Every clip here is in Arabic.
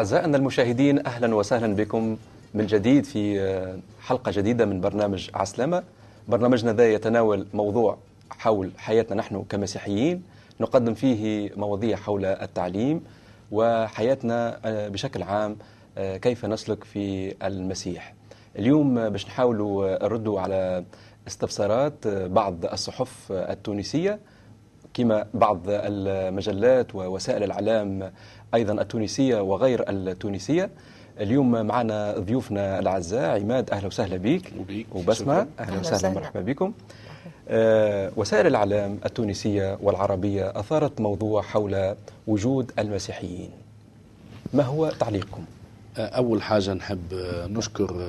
أعزائنا المشاهدين أهلا وسهلا بكم من جديد في حلقة جديدة من برنامج عسلامة. برنامجنا ذا يتناول موضوع حول حياتنا نحن كمسيحيين. نقدم فيه مواضيع حول التعليم وحياتنا بشكل عام كيف نسلك في المسيح. اليوم باش نحاولوا نردوا على استفسارات بعض الصحف التونسية. كما بعض المجلات ووسائل الإعلام أيضا التونسية وغير التونسية. اليوم معنا ضيوفنا الأعزاء. عماد أهلا وسهلا بك وبسمة أهلا وسهلا. مرحبا بكم. أه وسائل الإعلام التونسية والعربية أثارت موضوع حول وجود المسيحيين. ما هو تعليقكم؟ أول حاجة نحب نشكر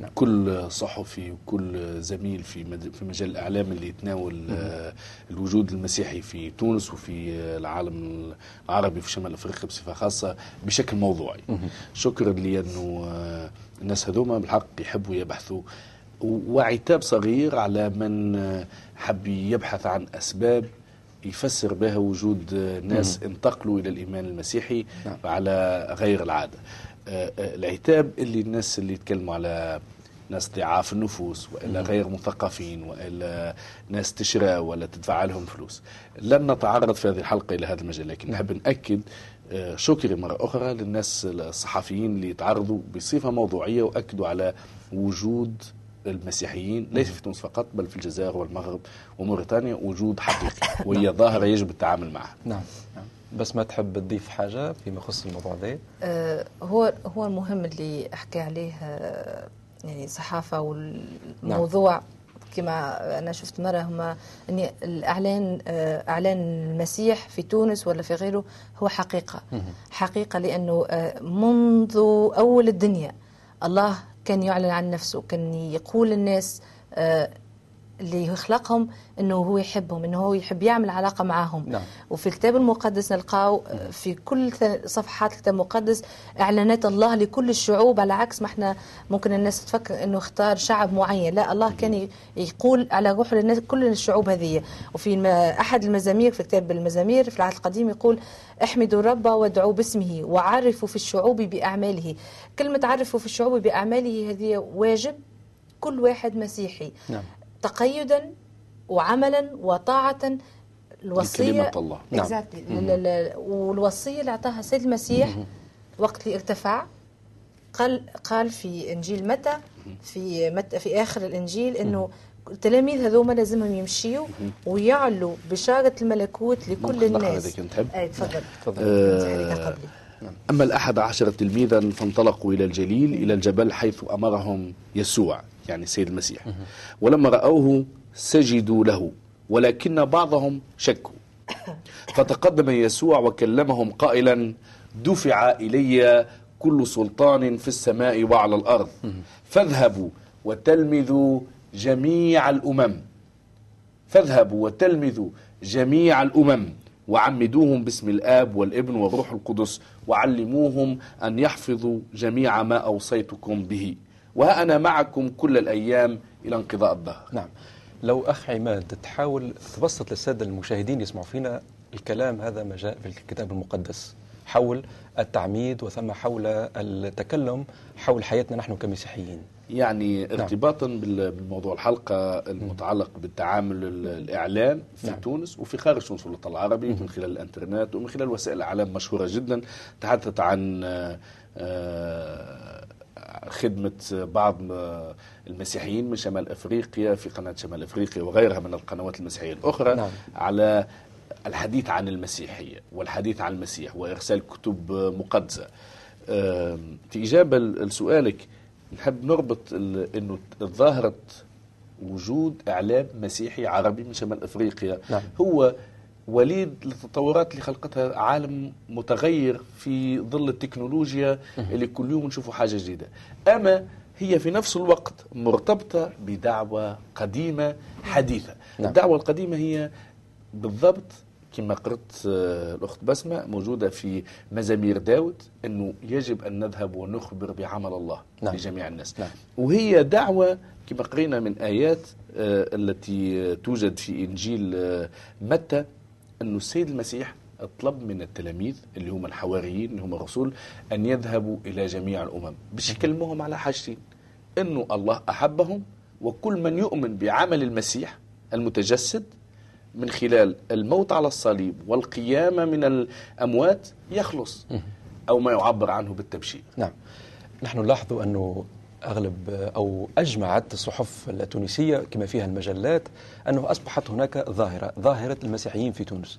نعم. كل صحفي وكل زميل في في مجال الإعلام اللي يتناول مم. الوجود المسيحي في تونس وفي العالم العربي في شمال أفريقيا بصفة خاصة بشكل موضوعي. شكرا لأنه الناس هذوما بالحق يحبوا يبحثوا وعتاب صغير على من حب يبحث عن أسباب يفسر بها وجود ناس. انتقلوا إلى الإيمان المسيحي نعم. على غير العادة العتاب اللي الناس اللي يتكلموا على ناس ضعاف النفوس وإلا غير مثقفين وإلا ناس تشرى ولا تدفع لهم فلوس. لن نتعرض في هذه الحلقة إلى هذا المجال لكن نحب نأكد شكري مرة أخرى للناس الصحفيين اللي تعرضوا بصفة موضوعية وأكدوا على وجود المسيحيين ليس في تونس فقط بل في الجزائر والمغرب وموريتانيا وجود حقيقي وهي ظاهرة يجب التعامل معها. نعم. نعم. بس ما تحب تضيف حاجة فيما يخص الموضوع ده آه هو هو المهم اللي أحكي عليه آه يعني الصحافة والموضوع. نعم. كما أنا شفت مرة هما ان الإعلان آه إعلان المسيح في تونس ولا في غيره هو حقيقة. حقيقة لأنه آه منذ أول الدنيا الله كان يعلن عن نفسه كان يقول للناس اللي يخلقهم إنه هو يحبهم إنه هو يحب يعمل علاقة معهم نعم. وفي الكتاب المقدس نلقاو في كل صفحات الكتاب المقدس إعلانات الله لكل الشعوب على عكس ما إحنا ممكن الناس تفكر إنه اختار شعب معين. لا الله كان يقول على روحه للناس كل الشعوب هذه. وفي أحد المزامير في كتاب المزامير في العهد القديم يقول احمدوا الرب وادعوا باسمه وعرفوا في الشعوب بأعماله. كلمة عرفوا في الشعوب بأعماله هذه واجب كل واحد مسيحي. نعم. تقيدا وعملا وطاعة. الوصية الله. نعم. والوصية اللي أعطاها سيد المسيح وقت اللي ارتفع قال قال في إنجيل متى؟ في متى في آخر الإنجيل إنه التلاميذ هذوما لازمهم يمشيوا ويعلوا بشارة الملكوت لكل الناس. أي تفضل. تفضل. آه أما الأحد عشر تلميذا فانطلقوا إلى الجليل إلى الجبل حيث أمرهم يسوع. يعني السيد المسيح. ولما رأوه سجدوا له ولكن بعضهم شكوا. فتقدم يسوع وكلمهم قائلا دفع إلي كل سلطان في السماء وعلى الأرض. فاذهبوا وتلمذوا جميع الأمم. فاذهبوا وتلمذوا جميع الأمم وعمدوهم باسم الآب والابن والروح القدس وعلموهم أن يحفظوا جميع ما أوصيتكم به. وها أنا معكم كل الأيام إلى انقضاء الدهر نعم. لو أخ عماد تحاول تبسط للسادة المشاهدين يسمعوا فينا الكلام هذا ما جاء في الكتاب المقدس. حول التعميد وثم حول التكلم حول حياتنا نحن كمسيحيين. يعني ارتباطا نعم. بالموضوع الحلقة المتعلق بالتعامل الإعلام في نعم. تونس وفي خارج تونس في الوطن العربي من خلال الإنترنت ومن خلال وسائل الإعلام مشهورة جدا. تحدثت عن خدمة بعض المسيحيين من شمال إفريقيا في قناة شمال إفريقيا وغيرها من القنوات المسيحية الأخرى نعم. على الحديث عن المسيحية والحديث عن المسيح وإرسال كتب مقدسة. في إجابة لسؤالك نحب نربط إنه ظاهرة وجود إعلام مسيحي عربي من شمال إفريقيا نعم. هو وليد للتطورات اللي خلقتها عالم متغير في ظل التكنولوجيا اللي كل يوم نشوفوا حاجة جديدة أما هي في نفس الوقت مرتبطة بدعوة قديمة حديثة نعم. الدعوة القديمة هي بالضبط كما قرأت الأخت بسمة موجودة في مزامير داود أنه يجب أن نذهب ونخبر بعمل الله نعم. لجميع الناس نعم. وهي دعوة كما قرينا من آيات التي توجد في إنجيل متى أن السيد المسيح طلب من التلاميذ اللي هم الحواريين اللي هم الرسول أن يذهبوا إلى جميع الأمم. باش يكلموهم على حاجتين أنه الله أحبهم وكل من يؤمن بعمل المسيح المتجسد من خلال الموت على الصليب والقيامة من الأموات يخلص أو ما يعبر عنه بالتبشير. نعم. نحن نلاحظ أنه أغلب أو أجمعت الصحف التونسية كما فيها المجلات أنه أصبحت هناك ظاهرة ظاهرة المسيحيين في تونس.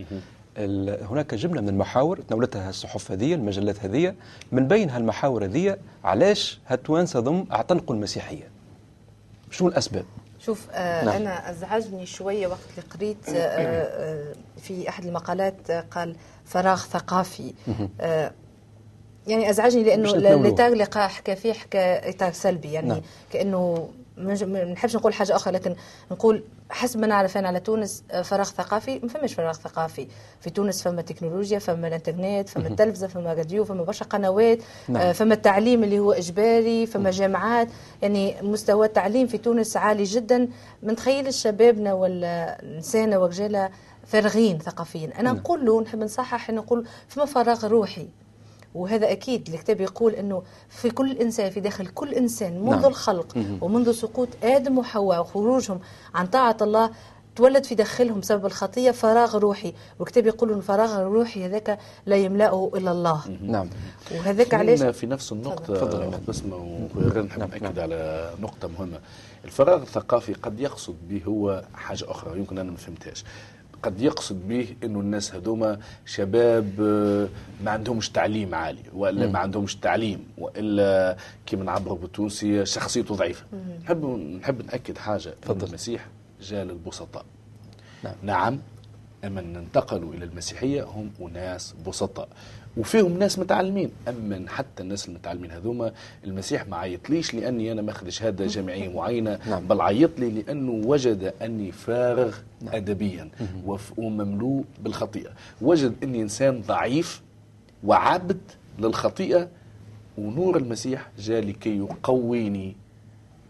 هناك جملة من المحاور تناولتها الصحف هذه المجلات هذه من بين هالمحاور هذه علاش هالتوانسة ضم أعتنقوا المسيحية؟ شو الأسباب؟ شوف آه نعم. أنا أزعجني شوية وقت اللي قريت آه آه في أحد المقالات قال فراغ ثقافي. آه يعني أزعجني لأنه الاطار اللي حكى فيه حكى اطار سلبي يعني نعم. كأنه ما نحبش نقول حاجة أخرى لكن نقول حسب ما نعرف أنا على تونس فراغ ثقافي ما فماش فراغ ثقافي. في تونس فما تكنولوجيا فما الإنترنت فما التلفزة فما راديو فما برشا قنوات نعم. فما التعليم اللي هو إجباري فما جامعات. يعني مستوى التعليم في تونس عالي جدا. ما نتخيلش شبابنا ولا نسانا ورجالة فارغين ثقافيا. أنا نعم. نقول له نحب نصحح نقول فما فراغ روحي. وهذا أكيد الكتاب يقول أنه في كل إنسان في داخل كل إنسان منذ نعم. الخلق ومنذ سقوط آدم وحواء وخروجهم عن طاعة الله تولد في داخلهم بسبب الخطية فراغ روحي. والكتاب يقول إن الفراغ الروحي هذاك لا يملأه إلا الله. نعم. وهذاك علاش؟ في نفس النقطة تفضل. بسمه نحب نعم. نأكد على نقطة مهمة. الفراغ الثقافي قد يقصد به هو حاجة أخرى يمكن أنا ما فهمتهاش. قد يقصد به إنه الناس هذوما شباب ما عندهمش تعليم عالي وإلا ما عندهمش تعليم وإلا كما نعبروا بالتونسي شخصيته ضعيفة. نحب نحب نأكد حاجة إن المسيح جاء للبسطاء. نعم, نعم من انتقلوا إلى المسيحية هم أناس بسطاء. وفيهم ناس متعلمين. أما حتى الناس المتعلمين هذوما المسيح ما عيطليش لأني أنا ماخذ شهاده جامعيه معينة نعم. بل عيط لي لأنه وجد أني فارغ نعم. ادبيا ومملوء بالخطيئة. وجد أني إنسان ضعيف وعبد للخطيئة ونور المسيح جاء لكي يقويني.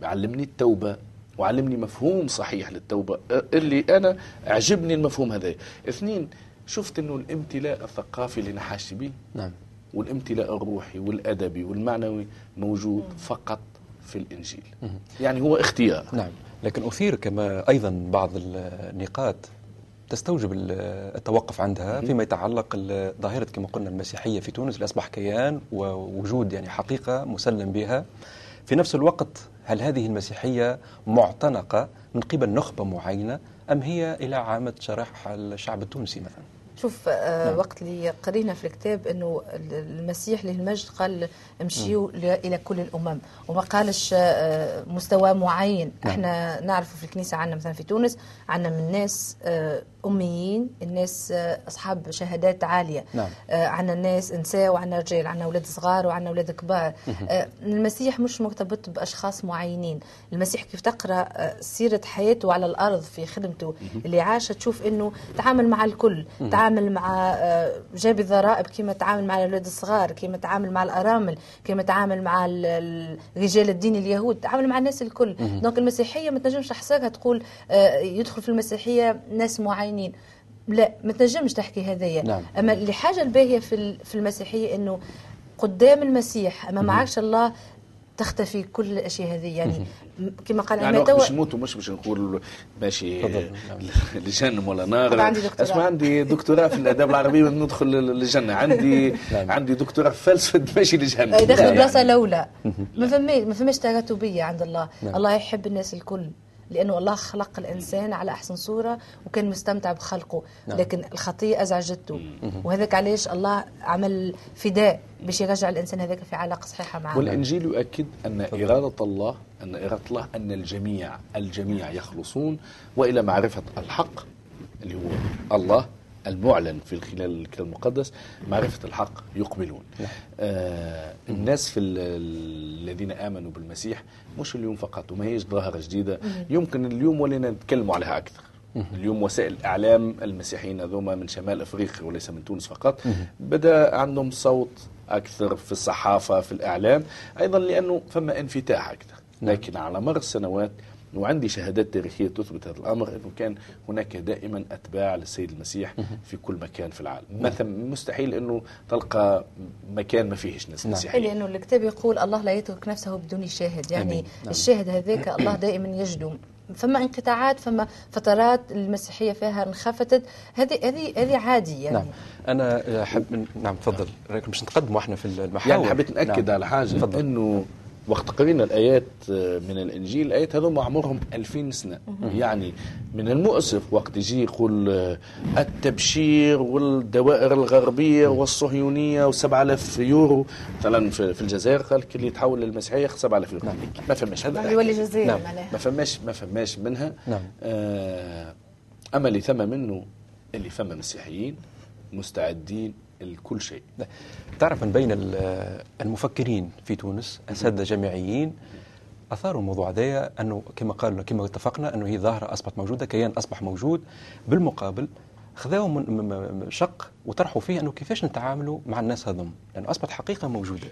علمني التوبة وعلمني مفهوم صحيح للتوبة. اللي أنا أعجبني المفهوم هذا. اثنين شفت أنه الامتلاء الثقافي اللي نحاش به نعم. والامتلاء الروحي والأدبي والمعنوي موجود فقط في الإنجيل. يعني هو اختيار. نعم. لكن أثير كما أيضا بعض النقاط تستوجب التوقف عندها فيما يتعلق ظاهرة كما قلنا المسيحية في تونس اللي أصبح كيان ووجود يعني حقيقة مسلم بها. في نفس الوقت هل هذه المسيحية معتنقة من قبل نخبة معينة أم هي إلى عامة شرائح الشعب التونسي مثلا؟ شوف آه نعم. وقت اللي قرينا في الكتاب إنه المسيح للمجد قال امشيوا إلى كل الأمم وما قالش آه مستوى معين نعم. إحنا نعرف في الكنيسة عندنا مثلا في تونس عندنا من ناس آه اميين الناس آه أصحاب شهادات عالية. نعم. آه عندنا الناس نساء وعندنا رجال عندنا أولاد صغار وعندنا أولاد كبار. آه المسيح مش مرتبط بأشخاص معينين. المسيح كيف تقرأ سيرة حياته على الأرض في خدمته اللي عاشه تشوف إنه تعامل مع الكل. تعامل مع جاب الضرائب كما تعامل مع الاولاد الصغار كما تعامل مع الأرامل كما تعامل مع رجال الدين اليهود. تعامل مع الناس الكل. دونك المسيحية ما تنجمش تحصرها تقول يدخل في المسيحية ناس معينين. لا ما تنجمش تحكي هذايا. نعم. أما اللي حاجة الباهية في في المسيحية إنه قدام المسيح امام عرش الله تختفي كل الأشياء هذه. يعني كما قال يعني وقت باش نموتوا مش باش نقول ماشي لجنة ولا نار. عندي دكتوراه. أسمع عندي دكتوراه في الآداب العربي ندخل للجنة. عندي عندي دكتوراه في فلسفة ماشي لجهنم داخل بلاصة الاولى ما فماش ما فماش تراتبية عند الله. الله يحب الناس الكل. لأنه الله خلق الإنسان على أحسن صورة وكان مستمتع بخلقه. نعم. لكن الخطيه ازعجته وهذاك علاش الله عمل فداء باش يرجع الإنسان هذاك في علاقة صحيحة معه. والإنجيل يؤكد أن إرادة الله أن إرادة الله أن الجميع الجميع يخلصون وإلى معرفة الحق اللي هو الله. المعلن في خلال الكتاب المقدس معرفة الحق يقبلون. آه الناس في الذين آمنوا بالمسيح مش اليوم فقط وما هيش ظاهرة جديدة. يمكن اليوم ولينا نتكلموا عليها أكثر. اليوم وسائل الإعلام المسيحيين هذوما من شمال أفريقيا وليس من تونس فقط. بدأ عندهم صوت أكثر في الصحافة في الإعلام. أيضا لأنه فما انفتاح أكثر. لكن على مر السنوات وعندي شهادات تاريخية تثبت هذا الأمر إنه كان هناك دائما أتباع للسيد المسيح في كل مكان في العالم. مثلا مستحيل إنه تلقى مكان ما فيهش ناس نعم. مسيحيين لأنه الكتاب يقول الله لا يترك نفسه بدون شاهد. يعني آمين. نعم. الشاهد هذاك الله دائما يجده فما انقطاعات فما فترات المسيحية فيها انخفتت هذه هذه هذه عادي يعني نعم. أنا أحب نعم تفضل. رايكم باش نتقدموا إحنا في المحاور. يعني حبيت نأكد نعم. على حاجة تفضل. إنه وقت قرينا الايات من الإنجيل. الآيات هذوما عمرهم 2000 سنة. يعني من المؤسف وقت يجي يقول آه، التبشير والدوائر الغربية والصهيونية و7000 يورو. مثلا في الجزائر قال لك اللي يتحول للمسيحية ياخذ 7000 يورو. ما فماش هذا. يولي جزائر نعم. ما فماش ما فماش منها. نعم. آه أما اللي ثم منه اللي ثم مسيحيين مستعدين لكل شيء. تعرف من بين ال- المفكرين في تونس أساتذة جامعيين أثاروا الموضوع هذايا أنه كما قالوا كما اتفقنا أنه هي ظاهره أصبحت موجودة كيان أصبح موجود. بالمقابل من- من شق وطرحوا فيه أنه كيفاش نتعاملوا مع الناس هذم؟ لأنه أصبحت حقيقة موجودة.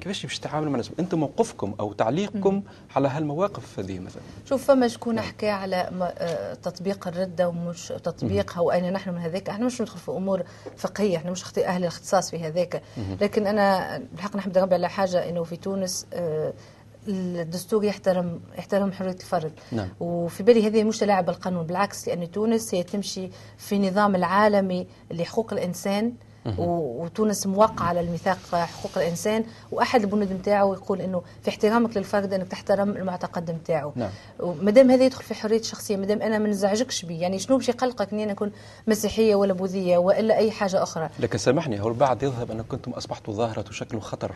كيفاش باش تتعاملوا مع الناس؟ أنتم موقفكم أو تعليقكم على هالمواقف هذه مثلا. شوف فما شكون حكى على آه، تطبيق الردة ومش تطبيقها وأين نحن من هذاك. إحنا مش ندخل في أمور فقهية إحنا مش أهل الاختصاص في هذاك. لكن أنا بالحق نحب نربي على حاجة أنه في تونس آه، الدستور يحترم يحترم حرية الفرد. نعم. وفي بالي هذه مش تلاعب بالقانون بالعكس لأن تونس هي تمشي في نظام العالمي لحقوق الإنسان. و- وتونس موقعة على الميثاق حقوق الإنسان وأحد البنود نتاعو يقول أنه في احترامك للفرد أنك تحترم المعتقد نتاعو نعم. ومادام هذا يدخل في حرية الشخصيه مادام أنا ما نزعجكش بيه يعني شنو باش يقلقك إني أنا نكون مسيحية ولا بوذية وإلا أي حاجة أخرى؟ لكن سامحني هو البعض يذهب ان كنتم اصبحتوا ظاهرة تشكل خطر.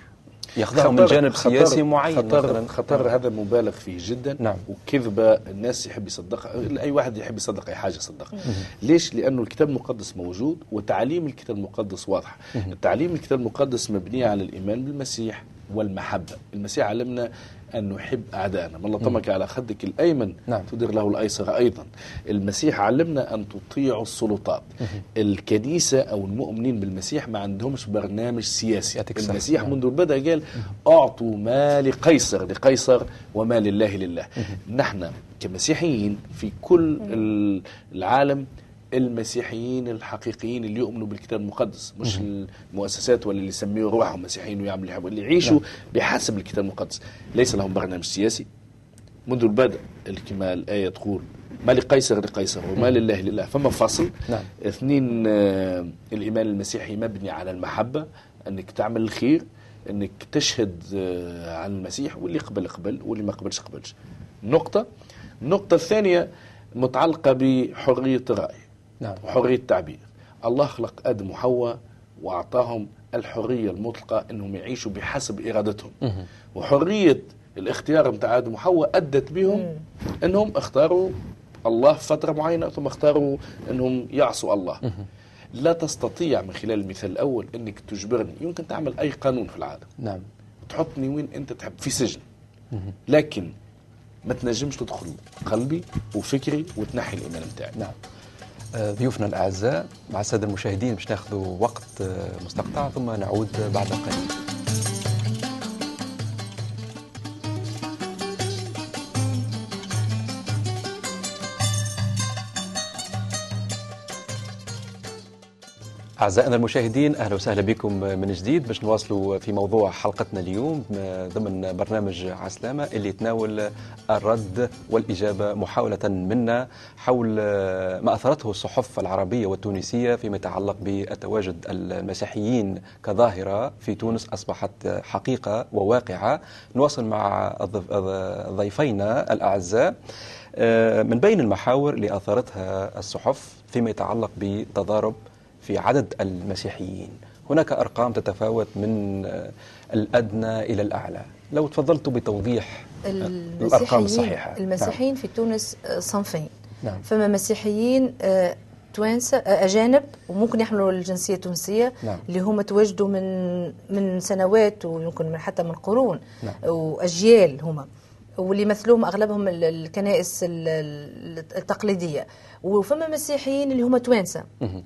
ياخذها من جانب خطر سياسي معين خطر مثلا. خطر هذا مبالغ فيه جدا. نعم. وكذبه الناس يحب يصدقها. أي واحد يحب يصدق أي حاجة يصدقها ليش؟ لأنه الكتاب المقدس موجود وتعاليم الكتاب المقدس واضحه التعليم الكتاب المقدس مبنيه على الإيمان بالمسيح والمحبة. المسيح علمنا أن نحب أعدائنا من لطمك على خدك الأيمن نعم. تدر له الأيسر أيضا. المسيح علمنا أن تطيعوا السلطات. الكنيسة أو المؤمنين بالمسيح ما عندهمش برنامج سياسي. المسيح نعم. منذ البدء قال أعطوا ما لقيصر. لقيصر وما لله لله. نحن كمسيحيين في كل ال- العالم المسيحيين الحقيقيين اللي يؤمنوا بالكتاب المقدس مش المؤسسات ولا اللي يسميوا روحهم مسيحيين ويعملوا اللي اللي يعيشوا بحسب الكتاب المقدس. ليس لهم برنامج سياسي. منذ البدء كما الآية تقول ما لقيصر لقيصر وما لله لله. فما فصل؟ نعم. اثنين آه، الإيمان المسيحي مبني على المحبة أنك تعمل الخير أنك تشهد آه، عن المسيح واللي يقبل يقبل واللي ما قبلش قبلش نقطة. النقطة الثانية متعلقة بحرية الرأي. نعم. وحرية التعبير. الله خلق آدم وحواء وأعطاهم الحرية المطلقة أنهم يعيشوا بحسب إرادتهم. وحرية الاختيار متاع آدم وحواء أدت بهم أنهم اختاروا الله فترة معينة ثم اختاروا أنهم يعصوا الله. لا تستطيع من خلال المثال الأول أنك تجبرني. يمكن تعمل أي قانون في العالم. نعم. تحطني وين أنت تحب في سجن. لكن ما تنجمش تدخل قلبي وفكري وتنحي الإيمان متاعي نعم. ضيوفنا الأعزاء مع السادة المشاهدين باش ناخذوا وقت آه، مستقطع ثم نعود بعد قليل. أعزائنا المشاهدين أهلا وسهلا بكم من جديد باش نواصلوا في موضوع حلقتنا اليوم ضمن برنامج عسلامة اللي يتناول الرد والإجابة محاولة منا حول ما أثرته الصحف العربية والتونسية فيما يتعلق بالتواجد المسيحيين كظاهرة في تونس. أصبحت حقيقة وواقعة. نواصل مع ضيفينا الأعزاء آه، من بين المحاور اللي أثارتها الصحف فيما يتعلق بتضارب في عدد المسيحيين هناك أرقام تتفاوت من آه، الأدنى إلى الأعلى لو تفضلت بتوضيح آه، الأرقام المسيحيين الصحيحة المسيحيين في تونس آه، صنفين نعم. فما مسيحيين توانسة أجانب وممكن يحملوا الجنسية التونسية نعم. اللي هم تواجدوا من من سنوات ويمكن من حتى من قرون نعم. وأجيال هما واللي يمثلوهم أغلبهم ال- الكنائس ال- ال- التقليدية. وفما مسيحيين اللي هما توانسة.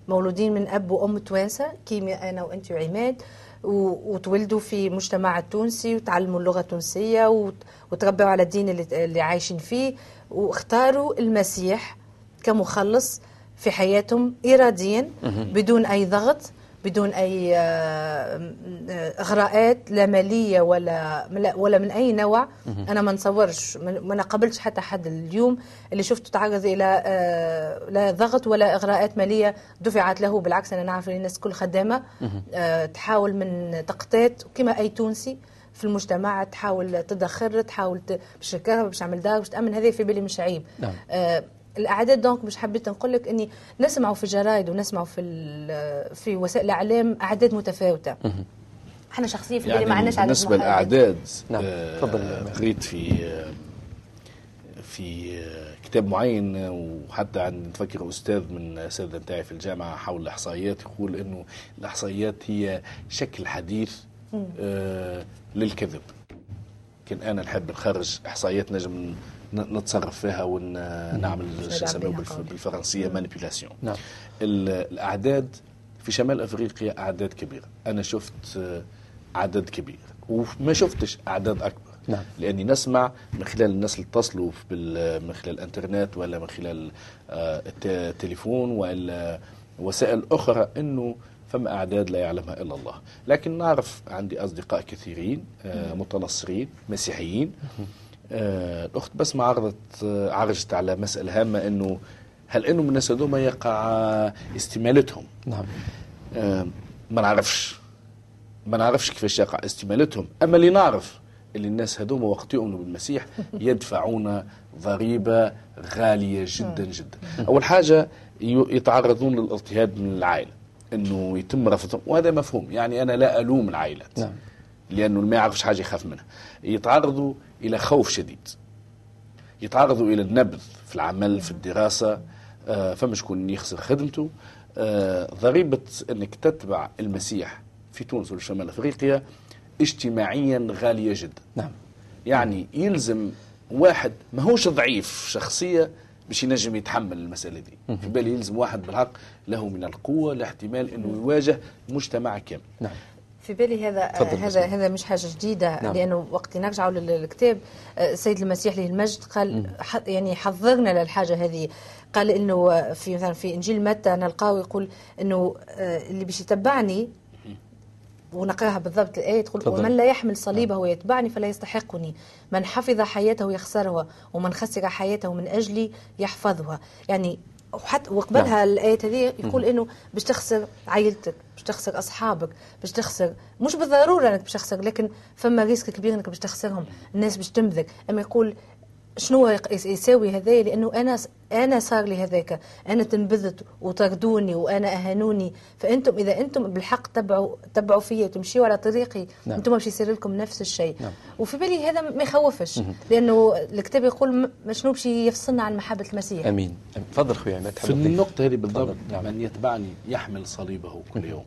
مولودين من أب وأم توانسة كيما أنا وأنت وعماد وتولدوا في مجتمع التونسي وتعلموا اللغة التونسية وت- وتربوا على الدين اللي, اللي عايشين فيه واختاروا المسيح كمخلص في حياتهم اراديا بدون أي ضغط. بدون أي آه، آه، إغراءات لا مالية ولا لا- ولا من أي نوع. أنا ما نتصورش ما نقبلش حتى حد اليوم اللي شفته تعرض إلى آه، لا ضغط ولا إغراءات مالية دفعت له. بالعكس أنا نعرف إن الناس كل خدامة تحاول من تقطيت كما أي تونسي في المجتمع تحاول تدخر تحاول ت- باش باش تعمل دار باش تأمن. هذا في بالي مش عيب. نعم. آه، الأعداد دونك مش حبيت نقول لك إني نسمعوا في الجرايد ونسمعوا في في وسائل الإعلام أعداد متفاوتة إحنا شخصيا في يعني ما عندناش عدد بالنسبة. للأعداد نعم. آه، تفضل عماد. قريت في آه، في آه، كتاب معين آه، وحتى عند نفكر أستاذ من اساتذه نتاعي في الجامعة حول الإحصائيات يقول إنه الإحصائيات هي شكل حديث آه، للكذب كان أنا نحب نخرج إحصائيات نجم نتصرف فيها ونعمل قول. بالفرنسية مانيبيولاسيون نعم. ال- الأعداد في شمال أفريقيا أعداد كبيرة. أنا شفت آه، عدد كبير وما شفتش أعداد أكبر. نعم. لأني نسمع من خلال الناس اللي اتصلوا من خلال الإنترنت ولا من خلال آه، الت- التليفون ولا وسائل أخرى إنه فما أعداد لا يعلمها إلا الله. لكن نعرف عندي أصدقاء كثيرين آه، متنصرين مسيحيين. الاخت بس ما عرضت آه، عرجت على مسألة هامة إنه هل إنه من الناس هذوما يقع آه، استمالتهم؟ نعم. آه، ما نعرفش. ما نعرفش كيفاش يقع استمالتهم. أما اللي نعرف اللي الناس هذوما وقت يؤمنوا بالمسيح يدفعون ضريبة غالية جدا جدا. أول حاجة يتعرضون للاضطهاد من العائلة. إنه يتم رفضهم. وهذا مفهوم. يعني أنا لا ألوم العائلات. نعم. لأنه ما يعرفش حاجة يخاف منها. يتعرضوا إلى خوف شديد. يتعرضوا إلى النبذ في العمل في الدراسة آه، فما شكون يخسر خدمته. آه، ضريبة إنك تتبع المسيح في تونس ولا شمال أفريقيا اجتماعيا غالية جدا. نعم. يعني يلزم واحد ماهوش ضعيف شخصيه باش ينجم يتحمل المسألة دي. في بالي يلزم واحد بالحق له من القوة لاحتمال إنه يواجه مجتمع كامل. نعم. في بالي هذا تفضل هذا هذا مش حاجة جديدة. نعم. لأنه وقت نرجعوا للكتاب آه، السيد المسيح له المجد قال يعني حذرنا للحاجة هذه. قال إنه آه، في مثلا في إنجيل متى نلقاه يقول إنه آه، اللي باش يتبعني ونقراها بالضبط الآية تقول تفضل. ومن لا يحمل صليبه ويتبعني فلا يستحقني. من حفظ حياته يخسرها ومن خسر حياته من أجلي يحفظها. يعني وحتى وقبلها نعم. الآية هذه يقول إنه باش تخسر عائلتك باش تخسر أصحابك باش تخسر مش بالضرورة أنك باش تخسر لكن فما ريسك كبير أنك باش تخسرهم الناس باش تمذك أما يقول شنو يساوي هذا لأنه أنا أنا صار لي هذاك. أنا تنبذت وطردوني وأنا أهانوني. فأنتم إذا أنتم بالحق تبعوا تبعوا فيا وتمشيوا على طريقي نعم. أنتم باش يصير لكم نفس الشيء. نعم. وفي بالي هذا ما يخوفش. لأنه الكتاب يقول شنو باش يفصلنا عن محبة المسيح. أمين. تفضل خويا عماد تحب في تضيف؟ النقطة هذه بالضبط. نعم. من يتبعني يحمل صليبه كل يوم.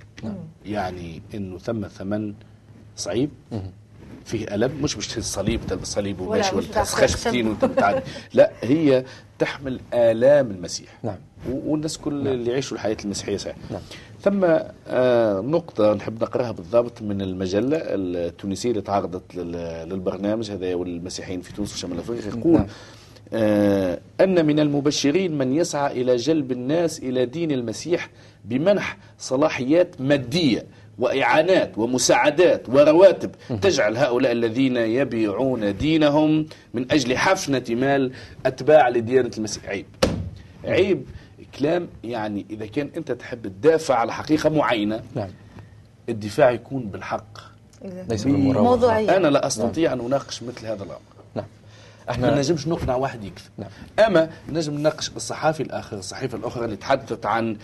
يعني إنه ثم ثمن صعيب. فيه ألم مش مش تهز صليب تلبس صليب ولا وماشي ولا بتاع تخش خشب. فتين وانت بتعدي لا هي تحمل آلام المسيح نعم. والناس كل اللي يعيشوا الحياة المسيحية صحيح نعم. ثم آه نقطة نحب نقرأها بالضبط من المجلة التونسية اللي تعرضت لل- للبرنامج هذا والمسيحيين في تونس وشمال أفريقيا يقول نعم. آه أن من المبشرين من يسعى إلى جلب الناس إلى دين المسيح بمنح صلاحيات مادية وإعانات ومساعدات ورواتب تجعل هؤلاء الذين يبيعون دينهم من أجل حفنة مال أتباع لديانة المسيح. عيب. عيب كلام يعني إذا كان أنت تحب تدافع على حقيقة معينة نعم. الدفاع يكون بالحق. ليس موضوعية. أنا لا أستطيع أن أناقش مثل هذا الأمر. نعم. ما إحنا نجمش نقنع واحد يكذب. نعم. أما نجم نناقش الصحافي الآخر الصحيفة الأخرى اللي تحدثت عن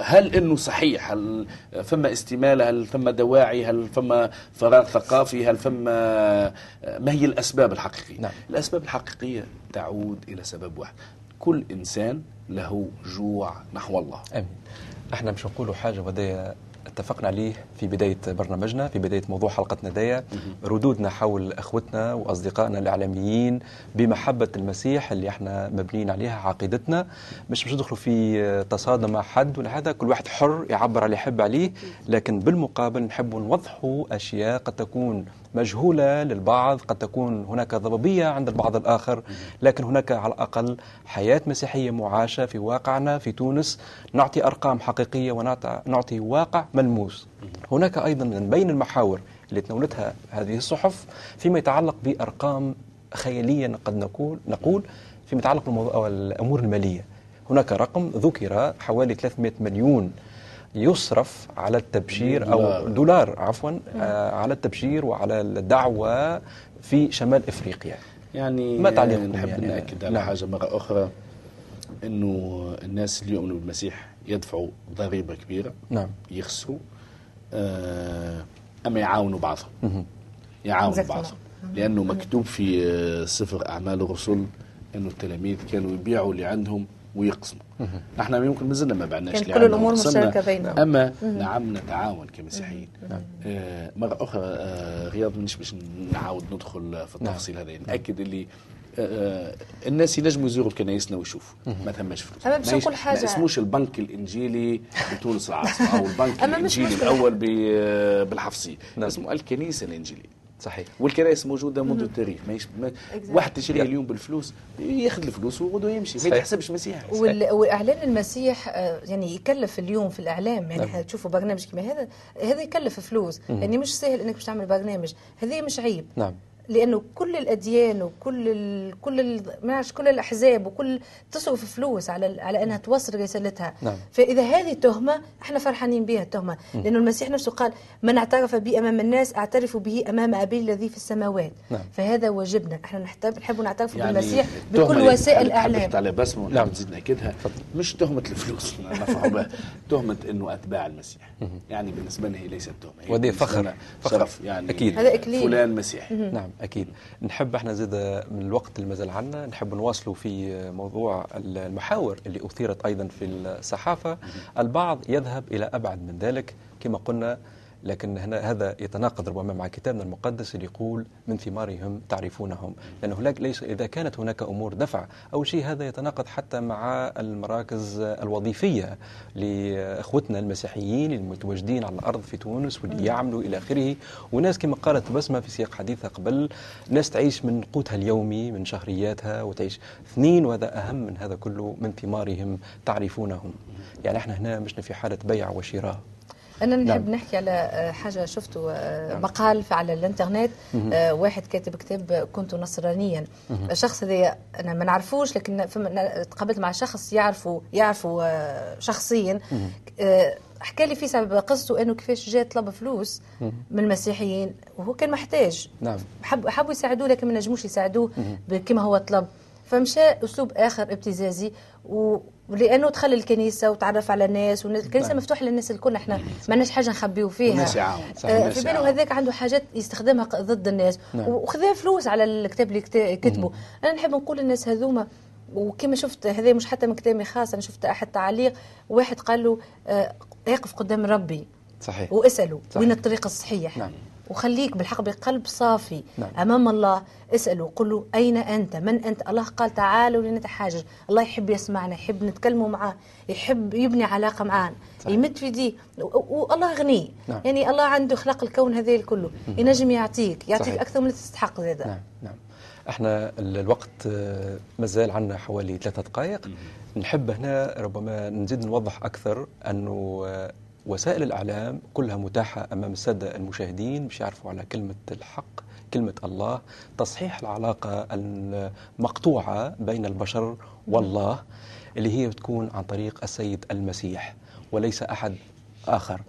هل إنه صحيح؟ هل فما استماله هل فما دواعي؟ هل فما فراغ ثقافي؟ هل فما ما هي الأسباب الحقيقية؟ نعم. الأسباب الحقيقية تعود إلى سبب واحد. كل إنسان له جوع نحو الله. آمين. إحنا مش نقولوا حاجة وهذا اتفقنا عليه في بداية برنامجنا في بداية موضوع حلقتنا ديا ردودنا حول أخوتنا وأصدقائنا الإعلاميين بمحبة المسيح اللي إحنا مبنيين عليها عقيدتنا. مش مش ندخلوا في تصادم مع حد ولا هذا كل واحد حر يعبر على اللي يحب عليه لكن بالمقابل نحب نوضحوا أشياء قد تكون مجهولة للبعض قد تكون هناك ضبابية عند البعض الآخر لكن هناك على الأقل حياة مسيحية معاشة في واقعنا في تونس. نعطي أرقام حقيقية ونعطي واقع ملموس. هناك أيضا من بين المحاور اللي تناولتها هذه الصحف فيما يتعلق بأرقام خيالية قد نقول نقول فيما يتعلق بالأمور المالية. هناك رقم ذكر حوالي 300 مليون يصرف على التبشير أو دولار. عفوا آه على التبشير وعلى الدعوة في شمال إفريقيا. يعني ما تعليق نحب يعني؟ نأكد على نعم. حاجة مرة أخرى إنه الناس اللي يؤمنوا بالمسيح يدفعوا ضريبة كبيرة نعم. يخسروا آه أما يعاونوا بعضهم. يعاونوا. بعضهم. لأنه مكتوب في آه، سفر أعمال الرسل إنه التلاميذ كانوا يبيعوا اللي عندهم ويقسموا. نحن يمكن مازلنا ما بعناش كانت اللي كل وقسمنا، مشتركة بينهم. أما نعم نتعاون كمسيحيين آه مرة أخرى آه رياض مش باش نعاود ندخل في التفاصيل هذه ناكد اللي آه الناس ينجموا يزوروا كنايسنا ويشوفوا ما ثماش فلوس. أما باش نقول حاجة- ما اسموش البنك الإنجيلي بتونس العاصمة أو البنك الإنجيلي. الأول ب- بالحفصيه نعم. اسمه الكنيسة الإنجيلية. صحيح. والكنائس موجوده منذ التاريخ ماهيش ما. واحد تشريها اليوم بالفلوس ياخذ الفلوس وغدو يمشي. ما. يتحسبش مسيحي وال- وإعلان المسيح آه، يعني يكلف اليوم في الإعلام. يعني نعم. تشوفوا برنامج كما هذا هذا يكلف فلوس. يعني مش سهل إنك باش تعمل برنامج. هذه مش عيب. نعم. لأنه كل الأديان وكل ال كل ال ما نعرفش كل الأحزاب وكل تصرف فلوس على على إنها توصل رسالتها. نعم. فإذا هذه تهمة إحنا فرحانين بها التهمة. لأنه المسيح نفسه قال من اعترف بي أمام الناس اعترف به أمام أبي الذي في السماوات. نعم. فهذا واجبنا. إحنا نحتاج نحب نعترف يعني بالمسيح بكل وسائل الأعلام. على بسمه نعم. نعم. نزيد ناكدها؟ مش تهمة الفلوس. نفهمها تهمة إنه أتباع المسيح. يعني بالنسبة لنا هي ليست تهمة. ودي فخر. شرف. يعني أكيد. هذا إكليل. فلان مسيحي نعم. أكيد. نحب إحنا زيد من الوقت اللي مازال عنا نحب نواصلوا في موضوع المحاور اللي أثيرت أيضا في الصحافة. البعض يذهب إلى أبعد من ذلك كما قلنا لكن هنا هذا يتناقض ربما مع كتابنا المقدس اللي يقول من ثمارهم تعرفونهم. لأن هناك ليس إذا كانت هناك أمور دفع أول شيء هذا يتناقض حتى مع المراكز الوظيفية لإخوتنا المسيحيين المتواجدين على الأرض في تونس واللي يعملوا إلى آخره. وناس كما قالت بسمة في سياق حديثها قبل ناس تعيش من قوتها اليومي من شهرياتها وتعيش اثنين وهذا أهم من هذا كله من ثمارهم تعرفونهم. يعني إحنا هنا مشنا في حالة بيع وشراء. أنا نحب نعم. نعم. نحكي على آه، حاجة شفته آه، مقال في- على الإنترنت آه، واحد كاتب كتاب كنت نصرانيا. الشخص هذا أنا ما نعرفوش لكن تقابلت مع شخص يعرفه يعرفه شخصيا. حكى لي في سبب قصته إنه كيفاش جاء طلب فلوس من المسيحيين وهو كان محتاج. نعم. حب حبوا يساعدوه لكن ما نجموش يساعدوه كما هو طلب. فمشى أسلوب آخر ابتزازي و... ولأنه دخل الكنيسة وتعرف على الناس والكنيسه نعم. مفتوحة للناس الكل إحنا ما لناش حاجة نخبيو فيها آه، في يعاون. هذاك عنده حاجات يستخدمها ضد الناس نعم. وخذا فلوس على الكتاب اللي كت- كتبه أنا نحب نقول للناس هذوما وكما شفت هذا مش حتى من كلامي خاص أنا شفت أحد تعليق واحد قال له آه، اقف قدام ربي صحيح واسأله صحيح. وين الطريق الصحيح نعم. وخليك بالحق بقلب صافي. نعم. أمام الله اسأله قل له أين أنت؟ من أنت؟ الله قال تعالوا لنتحاجج. الله يحب يسمعنا يحب نتكلموا معاه يحب يبني علاقة معانا صحيح. يمد في و- والله غني نعم. يعني الله عنده خلق الكون هذا الكل. ينجم يعطيك يعطيك صحيح. أكثر من تستحق زاده نعم نعم. إحنا ال- الوقت آه، مازال عندنا حوالي ثلاثة دقائق. نحب هنا ربما نزيد نوضح أكثر أنه آه، وسائل الإعلام كلها متاحة أمام السادة المشاهدين باش يعرفوا على كلمة الحق كلمة الله. تصحيح العلاقة المقطوعة بين البشر والله اللي هي بتكون عن طريق السيد المسيح وليس أحد آخر.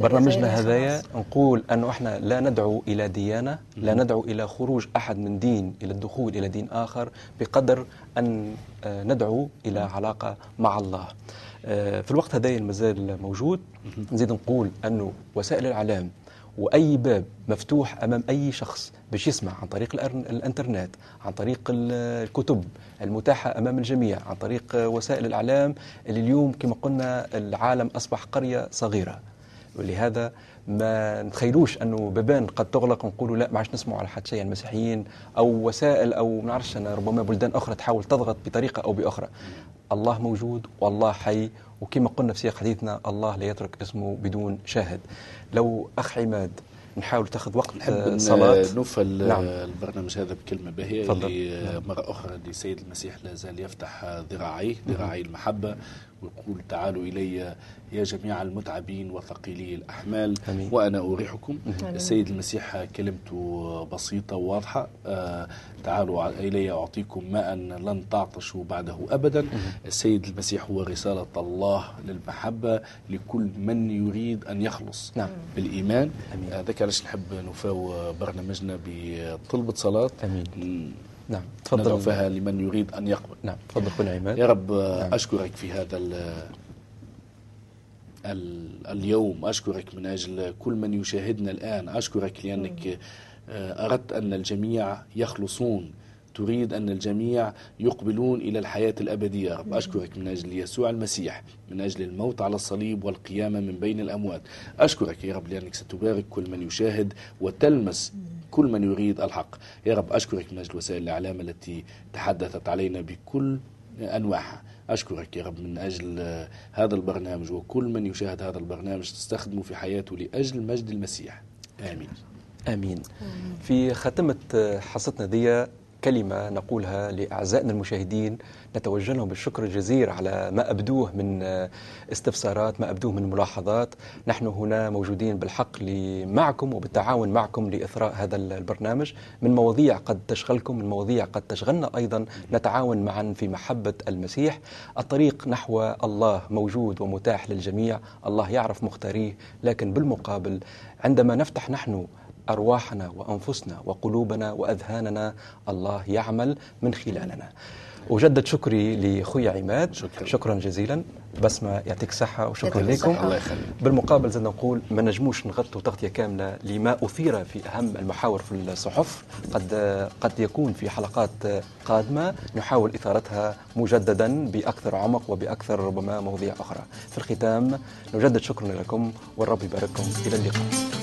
برنامجنا هذا هذايا. نقول أنه إحنا لا ندعو إلى ديانة لا ندعو إلى خروج أحد من دين إلى الدخول إلى دين آخر بقدر أن آه، ندعو إلى علاقة مع الله. آه، في الوقت هذا المازال موجود. نزيد نقول أنه وسائل الإعلام وأي باب مفتوح أمام أي شخص باش يسمع عن طريق الأر- الإنترنت عن طريق ال- الكتب المتاحة أمام الجميع عن طريق وسائل الإعلام اللي اليوم كما قلنا العالم أصبح قرية صغيرة. ولهذا ما نتخيلوش أنه بيبان قد تغلق ونقولوا لا ما عادش نسمعوا على حد شيء المسيحيين أو وسائل أو ما نعرفش أنا ربما بلدان أخرى تحاول تضغط بطريقة أو بأخرى الله موجود والله حي وكما قلنا في سياق حديثنا الله لا يترك اسمه بدون شاهد لو أخ عماد نحاول تاخذ وقت نحب صلاة نوفل نعم. البرنامج هذا بكلمة باهية. اللي. مرة أخرى لسيد المسيح لا زال يفتح ذراعيه ذراعي المحبة ويقول تعالوا إلي يا جميع المتعبين وثقيلي الأحمال أمين. وأنا أريحكم أمين. السيد المسيح كلمته بسيطة وواضحة آه تعالوا إلي أعطيكم ماء لن تعطشوا بعده أبدا السيد المسيح هو رسالة الله للمحبة لكل من يريد أن يخلص نعم. بالإيمان أمين. هذاك علاش نحب نفاو برنامجنا بطلبة صلاة آمين م- نعم تفضل فيها لمن يريد أن يقبل. نعم تفضل خونا عماد يا رب أشكرك في هذا ال ال اليوم أشكرك من أجل كل من يشاهدنا الآن. أشكرك لأنك آه، أردت أن الجميع يخلصون. تريد أن الجميع يقبلون إلى الحياة الأبدية يا رب. أشكرك من أجل يسوع المسيح من أجل الموت على الصليب والقيامة من بين الأموات. أشكرك يا رب لأنك ستبارك كل من يشاهد وتلمس كل من يريد الحق. يا رب أشكرك من أجل وسائل الإعلام التي تحدثت علينا بكل أنواعها. أشكرك يا رب من أجل هذا البرنامج وكل من يشاهد هذا البرنامج تستخدمه في حياته لأجل مجد المسيح. آمين. آمين. في خاتمة حصتنا دي كلمة نقولها لأعزائنا المشاهدين نتوجه لهم بالشكر الجزير على ما أبدوه من استفسارات ما أبدوه من ملاحظات. نحن هنا موجودين بالحق معكم وبالتعاون معكم لإثراء هذا البرنامج. من مواضيع قد تشغلكم من مواضيع قد تشغلنا أيضا. نتعاون معا في محبة المسيح. الطريق نحو الله موجود ومتاح للجميع. الله يعرف مختاريه لكن بالمقابل عندما نفتح نحن أرواحنا وأنفسنا وقلوبنا وأذهاننا الله يعمل من خلالنا. أجدد شكري لأخوي عماد. شكراً. شكرا جزيلا. بسمة يعطيك الصحة وشكرا لكم. الله يخليك. بالمقابل زي نقول ما نجموش نغطوا تغطية كاملة لما أثير في أهم المحاور في الصحف. قد قد يكون في حلقات قادمة نحاول إثارتها مجددا بأكثر عمق وبأكثر ربما مواضيع أخرى. في الختام نجدد شكرا لكم والرب يبارككم. إلى اللقاء.